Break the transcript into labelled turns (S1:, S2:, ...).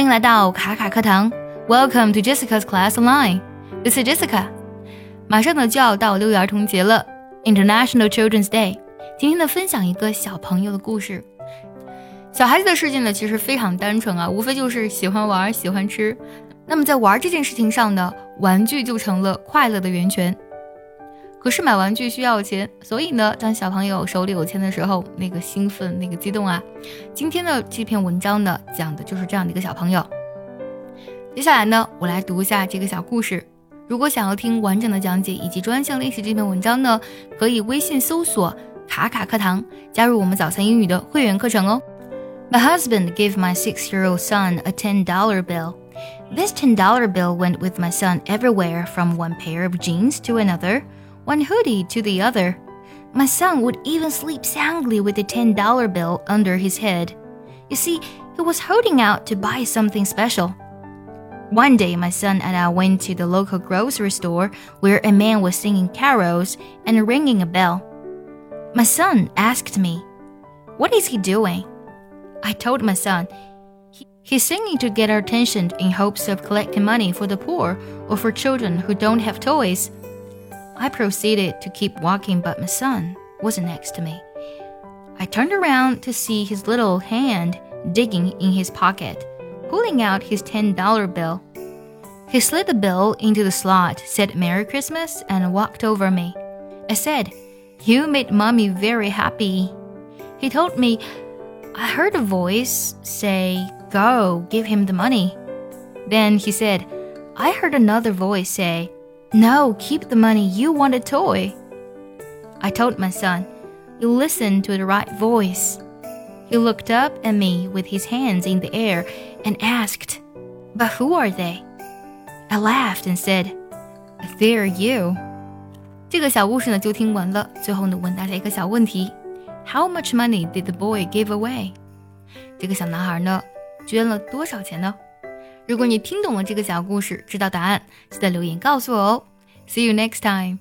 S1: 欢迎来到卡卡课堂，Welcome to Jessica's Class Online. This is Jessica. 马上呢就要到六一儿童节了，International Children's Day。今天呢分享一个小朋友的故事。小孩子的世界呢其实非常单纯啊，无非就是喜欢玩、喜欢吃。那么在玩这件事情上呢，玩具就成了快乐的源泉。可是买玩具需要钱，所以呢，当小朋友手里有钱的时候，那个兴奋，那个激动啊！今天的这篇文章呢，讲的就是这样的一个小朋友。接下来呢，我来读一下这个小故事。如果想要听完整的讲解以及专项练习这篇文章呢，可以微信搜索“卡卡课堂”，加入我们早餐英语的会员课程哦。My husband gave my six-year-old son a ten-dollar bill. This ten-dollar bill went with my son everywhere, from one pair of jeans to another. One hoodie to the other. My son would even sleep soundly with a $10 bill under his head. You see, he was holding out to buy something special. One day, my son and I went to the local grocery store where a man was singing carols and ringing a bell. My son asked me, What is he doing? I told my son, He's singing to get our attention in hopes of collecting money for the poor or for children who don't have toys. I proceeded to keep walking, but my son wasn't next to me. I turned around to see his little hand digging in his pocket, pulling out his $10 bill. He slid the bill into the slot, said Merry Christmas, and walked over me. I said, You made mommy very happy. He told me, I heard a voice say, Go, give him the money. Then he said, I heard another voice say, no, keep the money. You want a toy. I told my son, You listen to the right voice. He looked up at me with his hands in the air and asked, But who are they? I laughed and said, They're you. 这个小故事呢就听完了。最后呢，问大家一个小问题：How much money did the boy give away？这个小男孩呢捐了多少钱呢？ 如果你听懂了这个小故事，知道答案，记得留言告诉我哦。See you next time.